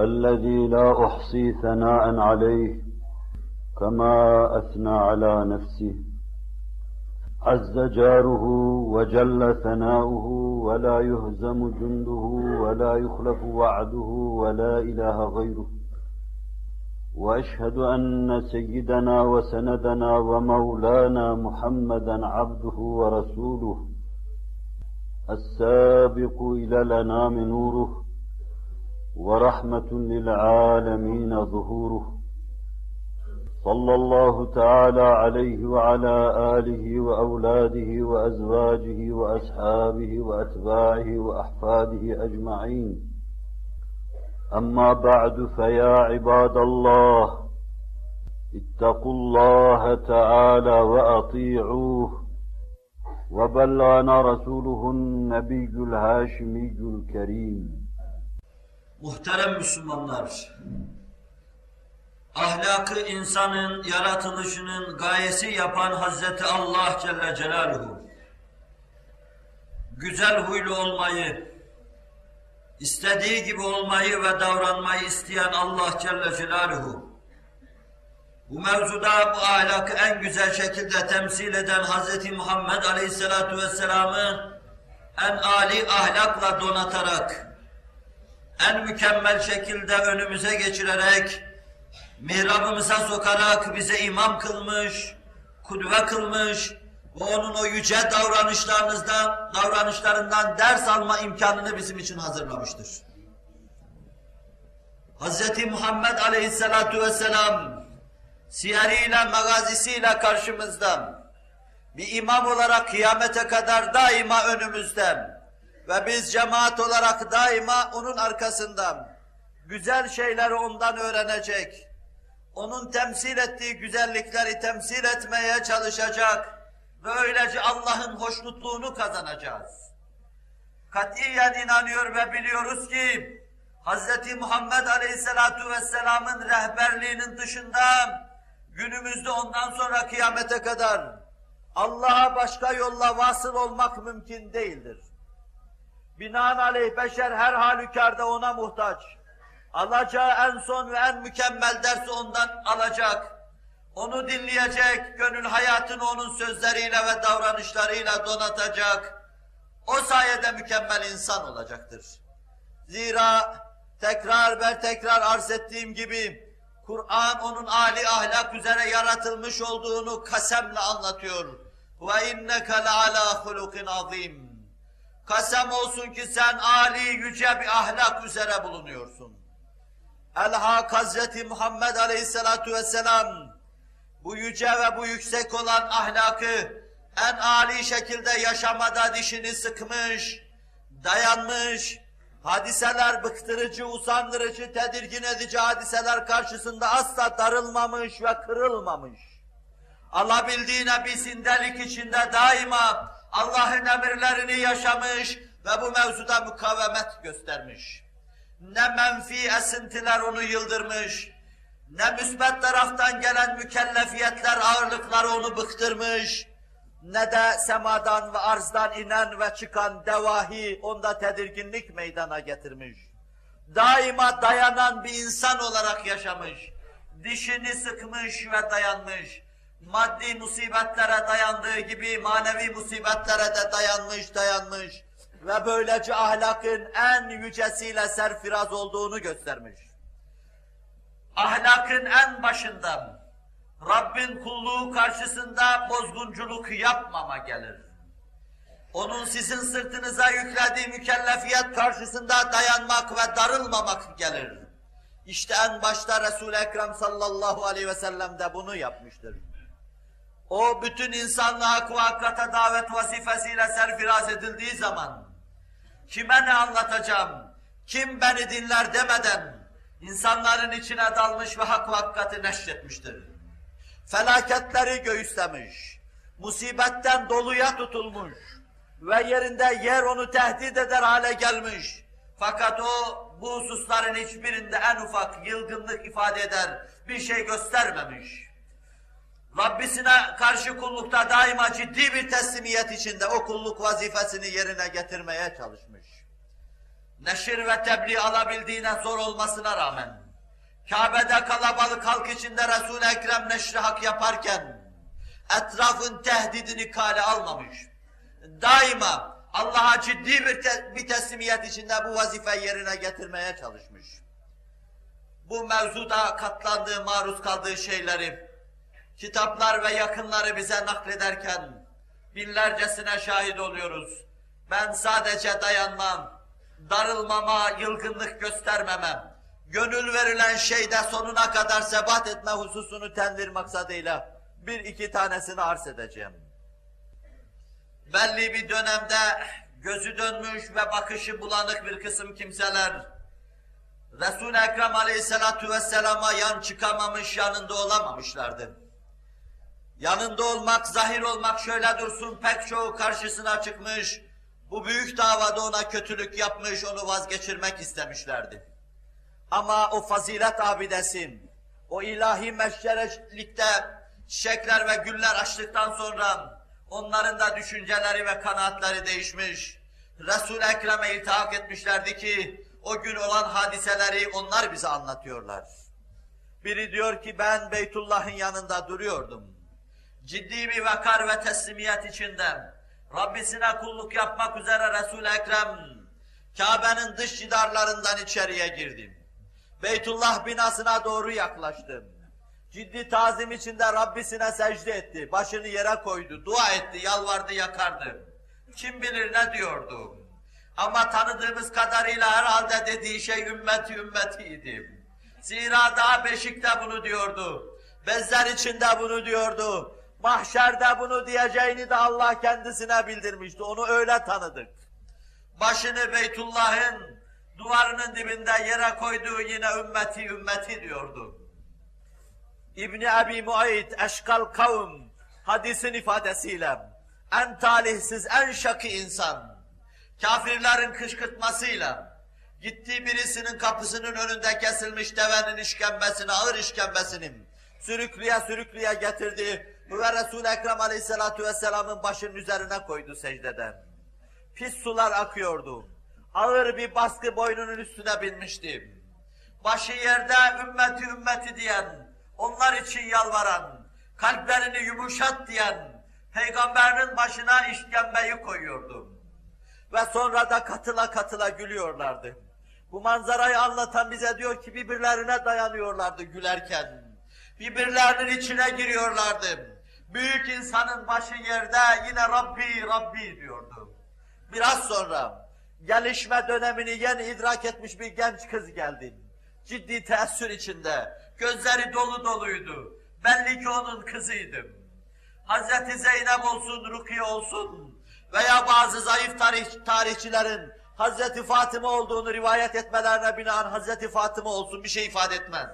الذي لا أحصي ثناء عليه كما أثنى على نفسه. عز جاره وجل ثناؤه ولا يهزم جنده ولا يخلف وعده ولا إله غيره. وأشهد أن سيدنا وسندنا ومولانا محمدا عبده ورسوله السابق إلى الأنام نوره. ورحمة للعالمين ظهوره. صلى الله تعالى عليه وعلى آله وأولاده وأزواجه وأصحابه وأتباعه وأحفاده أجمعين. أما بعد فيا عباد الله اتقوا الله تعالى وأطيعوه. وبلغنا رسوله النبي الهاشمي الكريم. Muhterem Müslümanlar, ahlakı insanın yaratılışının gayesi yapan Hazreti Allah Celle Celaluhu, güzel huylu olmayı, istediği gibi olmayı ve davranmayı isteyen Allah Celle Celaluhu, bu mevzuda bu ahlakı en güzel şekilde temsil eden Hz. Muhammed Aleyhisselatü Vesselam'ı en âli ahlakla donatarak, en mükemmel şekilde önümüze geçirerek, mihrabımıza sokarak bize imam kılmış, kudve kılmış ve onun o yüce davranışlarınızdan, davranışlarından ders alma imkanını bizim için hazırlamıştır. Hz. Muhammed Aleyhisselatu Vesselam siyeriyle, magazisiyle karşımızda bir imam olarak kıyamete kadar daima önümüzde ve biz cemaat olarak daima onun arkasından güzel şeyleri ondan öğrenecek, onun temsil ettiği güzellikleri temsil etmeye çalışacak ve öylece Allah'ın hoşnutluğunu kazanacağız. Katiyen inanıyor ve biliyoruz ki Hz. Muhammed Aleyhisselatu Vesselam'ın rehberliğinin dışında günümüzde ondan sonra kıyamete kadar Allah'a başka yolla vasıl olmak mümkün değildir. Binaenaleyh beşer her halükarda ona muhtaç. Alacağı en son ve en mükemmel dersi ondan alacak. Onu dinleyecek, gönül hayatını onun sözleriyle ve davranışlarıyla donatacak. O sayede mükemmel insan olacaktır. Zira tekrar ve tekrar arz ettiğim gibi Kur'an onun âli ahlak üzere yaratılmış olduğunu kasemle anlatıyor. Ve inneke le'alâ hulukin azîm. Kasem olsun ki sen âli yüce bir ahlak üzere bulunuyorsun. Elhak Hazreti Muhammed Aleyhisselatu Vesselam bu yüce ve bu yüksek olan ahlakı en âli şekilde yaşamada dişini sıkmış, dayanmış, hadiseler bıktırıcı, usandırıcı, tedirgin edici hadiseler karşısında asla darılmamış ve kırılmamış. Alabildiğine bir sindelik içinde daima Allah'ın emirlerini yaşamış ve bu mevzuda mukavemet göstermiş. Ne menfi esintiler onu yıldırmış, ne müsbet taraftan gelen mükellefiyetler, ağırlıklar onu bıktırmış, ne de semadan ve arzdan inen ve çıkan devahi onda tedirginlik meydana getirmiş. Daima dayanan bir insan olarak yaşamış, dişini sıkmış ve dayanmış, maddi musibetlere dayandığı gibi manevi musibetlere de dayanmış, dayanmış ve böylece ahlakın en yücesiyle serfiraz olduğunu göstermiş. Ahlakın en başından Rabbin kulluğu karşısında bozgunculuk yapmama gelir. Onun sizin sırtınıza yüklediği mükellefiyet karşısında dayanmak ve darılmamak gelir. İşte en başta Resul-i Ekrem sallallahu aleyhi ve sellem de bunu yapmıştır. O bütün insanlığa hakikate davet vazifesiyle serfiraz edildiği zaman kime ne anlatacağım, kim beni dinler demeden insanların içine dalmış ve hak ve hakikati neşretmiştir. Felaketleri göğüslemiş, musibetten doluya tutulmuş ve yerinde yer onu tehdit eder hale gelmiş. Fakat o bu hususların hiçbirinde en ufak yılgınlık ifade eder bir şey göstermemiş. Rabbisine karşı kullukta daima ciddi bir teslimiyet içinde o kulluk vazifesini yerine getirmeye çalışmış. Neşir ve tebliğ alabildiğine zor olmasına rağmen, Kabe'de kalabalık halk içinde Resul-i Ekrem neşri hak yaparken, etrafın tehdidini kale almamış. Daima Allah'a ciddi bir, te bir teslimiyet içinde bu vazifeyi yerine getirmeye çalışmış. Bu mevzuda katlandığı, maruz kaldığı şeyleri, kitaplar ve yakınları bize naklederken binlercesine şahit oluyoruz. Ben sadece dayanmam, darılmama, yılgınlık göstermemem, gönül verilen şeyde sonuna kadar sebat etme hususunu tendir maksadıyla bir iki tanesini arz edeceğim. Belli bir dönemde gözü dönmüş ve bakışı bulanık bir kısım kimseler, Resul-i Ekrem aleyhissalatu vesselama yan çıkamamış, yanında olamamışlardı. Yanında olmak, zahir olmak şöyle dursun, pek çoğu karşısına çıkmış, bu büyük davada ona kötülük yapmış, onu vazgeçirmek istemişlerdi. Ama o fazilet abidesi, o ilahi meşgerelikte çiçekler ve güller açtıktan sonra onların da düşünceleri ve kanaatleri değişmiş. Resul-i Ekrem'e iltihak etmişlerdi ki o gün olan hadiseleri onlar bize anlatıyorlar. Biri diyor ki ben Beytullah'ın yanında duruyordum. Ciddi bir vakar ve teslimiyet içinde Rabbisine kulluk yapmak üzere Resul-i Ekrem Kabe'nin dış cidarlarından içeriye girdim. Beytullah binasına doğru yaklaştım. Ciddi tazim içinde Rabbisine secde etti. Başını yere koydu, dua etti, yalvardı, yakardı. Kim bilir ne diyordu. Ama tanıdığımız kadarıyla herhalde dediği şey ümmeti ümmetiydi. Zira daha Beşik'te bunu diyordu. Bezler içinde bunu diyordu. Mahşerde bunu diyeceğini de Allah kendisine bildirmişti. Onu öyle tanıdık. Başını Beytullah'ın duvarının dibinde yere koyduğu yine ümmeti ümmeti diyordu. İbni Abi Muayit Eşkal Kavm hadisin ifadesiyle en talihsiz, en şakı insan, kafirlerin kışkırtmasıyla gittiği birisinin kapısının önünde kesilmiş devenin işkembesini, ağır işkembesini sürüklüye sürüklüye getirdi ve Resul-i Ekrem Aleyhisselatü Vesselam'ın başının üzerine koydu secdeden. Pis sular akıyordu. Ağır bir baskı boynunun üstüne binmişti. Başı yerde ümmeti ümmeti diyen, onlar için yalvaran, kalplerini yumuşat diyen, peygamberin başına işkembeyi koyuyordu. Ve sonra da katıla katıla gülüyorlardı. Bu manzarayı anlatan bize diyor ki birbirlerine dayanıyorlardı gülerken. Birbirlerinin içine giriyorlardı. Büyük insanın başı yerde yine Rabbi, Rabbi diyordu. Biraz sonra gelişme dönemini yeni idrak etmiş bir genç kız geldi. Ciddi teessür içinde, gözleri dolu doluydu. Belli ki onun kızıydım. Hazreti Zeynep olsun, Rukiye olsun veya bazı zayıf tarih, tarihçilerin Hazreti Fatıma olduğunu rivayet etmelerine binaen Hazreti Fatıma olsun bir şey ifade etmez.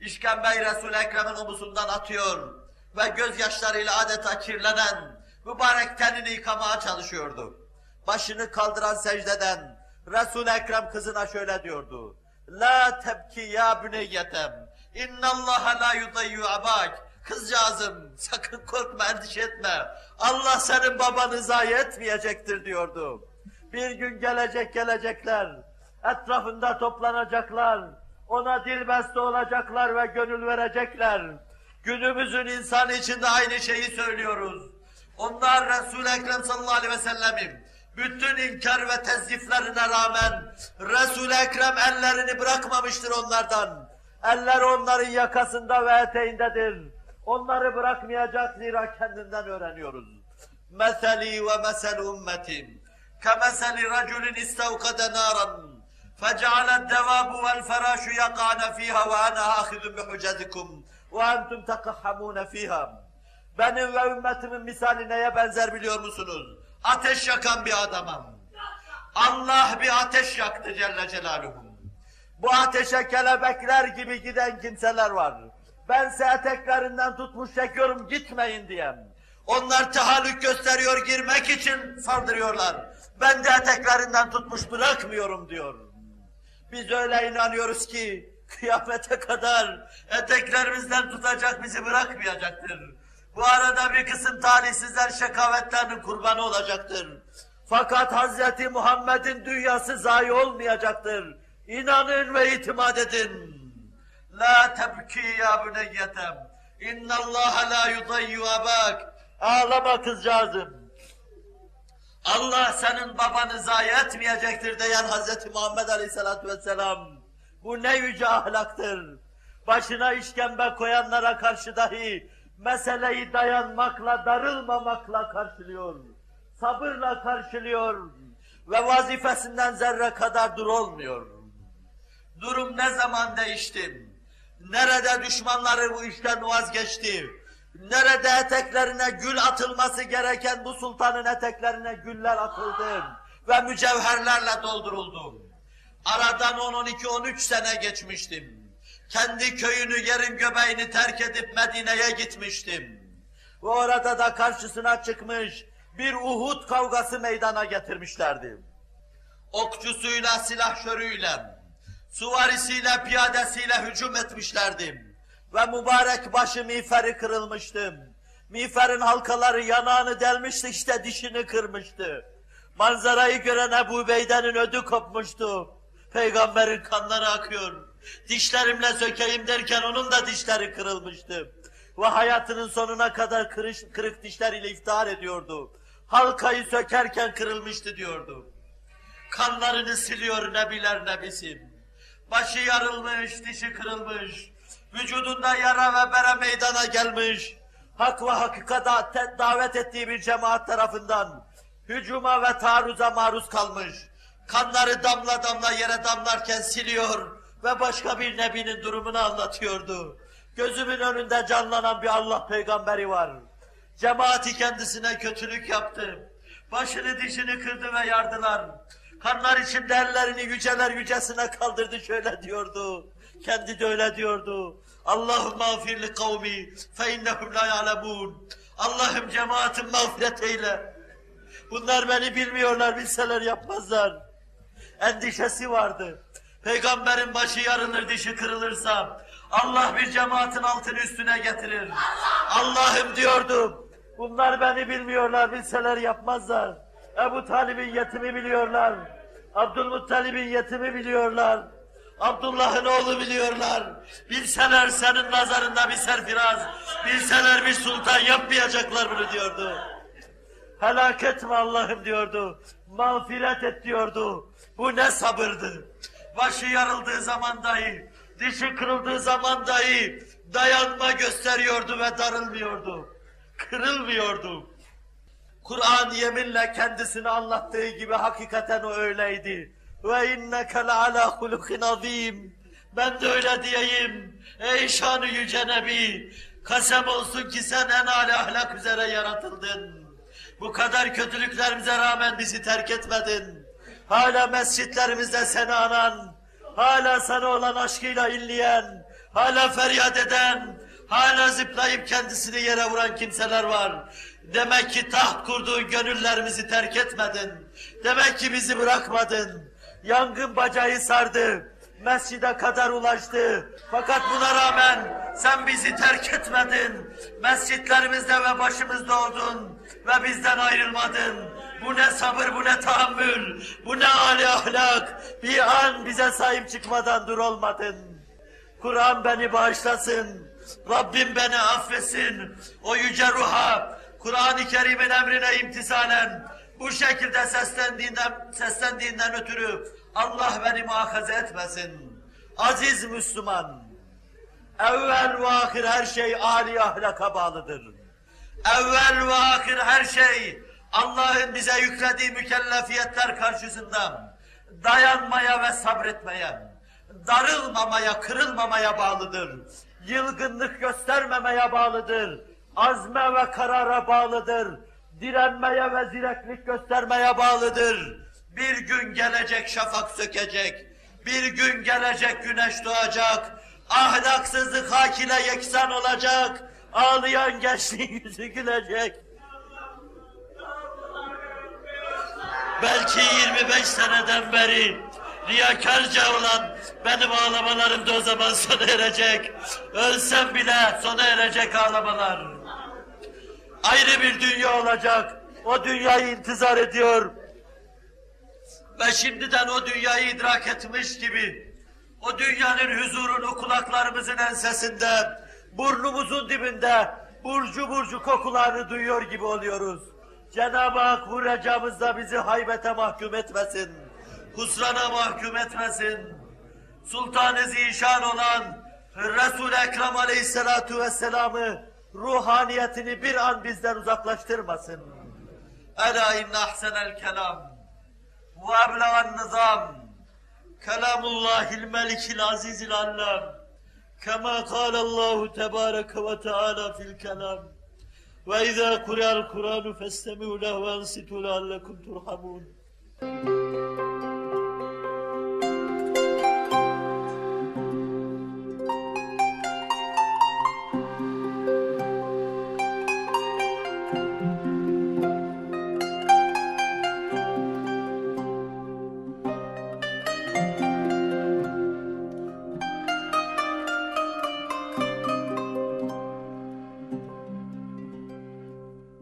İşkembeyi Resul-i Ekrem'in omuzundan atıyor ve gözyaşlarıyla adeta kirlenen mübarek tenini yıkamaya çalışıyordu. Başını kaldıran secdeden Resul-i Ekrem kızına şöyle diyordu. La tebki ya büneyyetem. İnnallaha la yudayyu abak. Kızcağızım sakın korkma endişe etme. Allah senin babanı zayi etmeyecektir diyordu. Bir gün gelecek gelecekler. Etrafında toplanacaklar. Ona dilbeste olacaklar ve gönül verecekler. Günümüzün insanı için de aynı şeyi söylüyoruz. Onlar Resul-i Ekrem sallallahu aleyhi ve sellem'im. Bütün inkar ve tezgiflerine rağmen Resul-i Ekrem ellerini bırakmamıştır onlardan. Eller onların yakasında ve eteğindedir. Onları bırakmayacak zira kendinden öğreniyoruz. Meseli ve mesel ümmetim. Kemeseli raculin istevkade naran. Fecealet devabu vel ferâşu yakâne fîhâ ve ana âhidun bihucedikum. وأنتم تقحمون فيها benim ve ümmetimin misali neye benzer biliyor musunuz? Ateş yakan bir adamım. Allah bir ateş yaktı Celle Celaluhu. Bu ateşe kelebekler gibi giden kimseler var. Ben size eteklerinden tutmuş çekiyorum gitmeyin diyem. Onlar tahallük gösteriyor girmek için saldırıyorlar. Ben de eteklerinden tutmuş bırakmıyorum diyor. Biz öyle inanıyoruz ki kıyamete kadar eteklerimizden tutacak bizi bırakmayacaktır. Bu arada bir kısım talihsizler şekavetlerinin kurbanı olacaktır. Fakat Hazreti Muhammed'in dünyası zayi olmayacaktır. İnanın ve itimat edin. La tebki ya büneyyetem. İnna Allah la yudayyu abak. Ağlama kızcağızım. Allah senin babanı zayi etmeyecektir diyen Hazreti Muhammed Aleyhisselatü Vesselam. Bu ne yüce ahlaktır. Başına işkembe koyanlara karşı dahi meseleyi dayanmakla, darılmamakla karşılıyor. Sabırla karşılıyor ve vazifesinden zerre kadar dur olmuyor. Durum ne zaman değişti? Nerede düşmanları bu işten vazgeçti? Nerede eteklerine gül atılması gereken bu sultanın eteklerine güller atıldı ve mücevherlerle dolduruldu. Aradan 10, 12, 13 sene geçmiştim. Kendi köyünü, yerin göbeğini terk edip Medine'ye gitmiştim. Ve orada da karşısına çıkmış bir Uhud kavgası meydana getirmişlerdi. Okçusuyla, silahşörüyle, suvarisiyle, piyadesiyle hücum etmişlerdi. Ve mübarek başı miğferi kırılmıştı. Miğferin halkaları yanağını delmişti, işte dişini kırmıştı. Manzarayı gören Ebu Beyden'in ödü kopmuştu. Peygamberin kanları akıyor. Dişlerimle sökeyim derken onun da dişleri kırılmıştı. Ve hayatının sonuna kadar kırış, kırık dişleriyle iftihar ediyordu. Halkayı sökerken kırılmıştı diyordu. Kanlarını siliyor nebiler nebisim. Başı yarılmış, dişi kırılmış. Vücudunda yara ve bere meydana gelmiş. Hak ve hakikata davet ettiği bir cemaat tarafından hücuma ve taarruza maruz kalmış. Kanları damla damla yere damlarken siliyor ve başka bir nebinin durumunu anlatıyordu. Gözümün önünde canlanan bir Allah peygamberi var. Cemaati kendisine kötülük yaptı. Başını dişini kırdı ve yardılar. Kanlar içinde ellerini yüceler yücesine kaldırdı şöyle diyordu. Kendi de öyle diyordu. Allahümme afirli kavmi fe innehum la ya'lemun. Allah'ım cemaatim mağfiret eyle. Bunlar beni bilmiyorlar, bilseler yapmazlar. Endişesi vardı. Peygamberin başı yarılır, dişi kırılırsa Allah bir cemaatin altını üstüne getirir. Allah'ım diyordum. Bunlar beni bilmiyorlar, bilseler yapmazlar. Ebu Talib'in yetimi biliyorlar. Abdülmuttalib'in yetimi biliyorlar. Abdullah'ın oğlu biliyorlar. Bilseler senin nazarında bir serfiraz, bilseler bir sultan yapmayacaklar bunu diyordu. Helak etme Allah'ım diyordu. Mağfiret et diyordu. Bu ne sabırdı. Başı yarıldığı zaman dahi, dişi kırıldığı zaman dahi dayanma gösteriyordu ve darılmıyordu. Kırılmıyordu. Kur'an yeminle kendisini anlattığı gibi hakikaten o öyleydi. Ve inneke ala hulukin azim. Ben de öyle diyeyim. Ey şanı yüce Nebi. Kasem olsun ki sen en âli ahlak üzere yaratıldın. Bu kadar kötülüklerimize rağmen bizi terk etmedin. Hala mescitlerimizde seni anan, hala sana olan aşkıyla inleyen, hala feryat eden, hala zıplayıp kendisini yere vuran kimseler var. Demek ki taht kurduğun gönüllerimizi terk etmedin. Demek ki bizi bırakmadın. Yangın bacağı sardı. Mescide kadar ulaştı. Fakat buna rağmen sen bizi terk etmedin. Mescitlerimizde ve başımızda oldun ve bizden ayrılmadın. Bu ne sabır, bu ne tahammül, bu ne âli ahlak. Bir an bize sahip çıkmadan dur olmadın. Kur'an beni bağışlasın. Rabbim beni affetsin. O yüce ruha, Kur'an-ı Kerim'in emrine imtisalen bu şekilde seslendiğinden, seslendiğinden ötürü Allah beni muhakaze etmesin. Aziz Müslüman, evvel ve ahir her şey âli ahlaka bağlıdır. Evvel ve ahir her şey Allah'ın bize yüklediği mükellefiyetler karşısında dayanmaya ve sabretmeye, darılmamaya, kırılmamaya bağlıdır. Yılgınlık göstermemeye bağlıdır. Azme ve karara bağlıdır. Direnmeye ve zireklik göstermeye bağlıdır. Bir gün gelecek şafak sökecek. Bir gün gelecek güneş doğacak. Ahlaksızlık hak ile yeksan olacak. Ağlayan gençliğin yüzü gülecek. Belki 25 seneden beri riyakarca olan benim ağlamalarım da o zaman sona erecek. Ölsem bile sona erecek ağlamalar. Ayrı bir dünya olacak. O dünyayı intizar ediyor. Ve şimdiden o dünyayı idrak etmiş gibi o dünyanın huzurunu kulaklarımızın ensesinde, burnumuzun dibinde burcu burcu kokularını duyuyor gibi oluyoruz. Cenab-ı Hak bu recamızda bizi haybete mahkum etmesin. Husrana mahkum etmesin. Sultan-ı Zişan olan Resul-i Ekrem Aleyhisselatu Vesselam'ı ruhaniyetini bir an bizden uzaklaştırmasın. Ela inne ahsenel kelam ve eblegan nizam kelamullahil melikil azizil allam kema kâlallahu tebâreke ve teâlâ fil kelam وإذا قرأ القرآن فاستمعوا له وأنصتوا لعلكم ترحمون.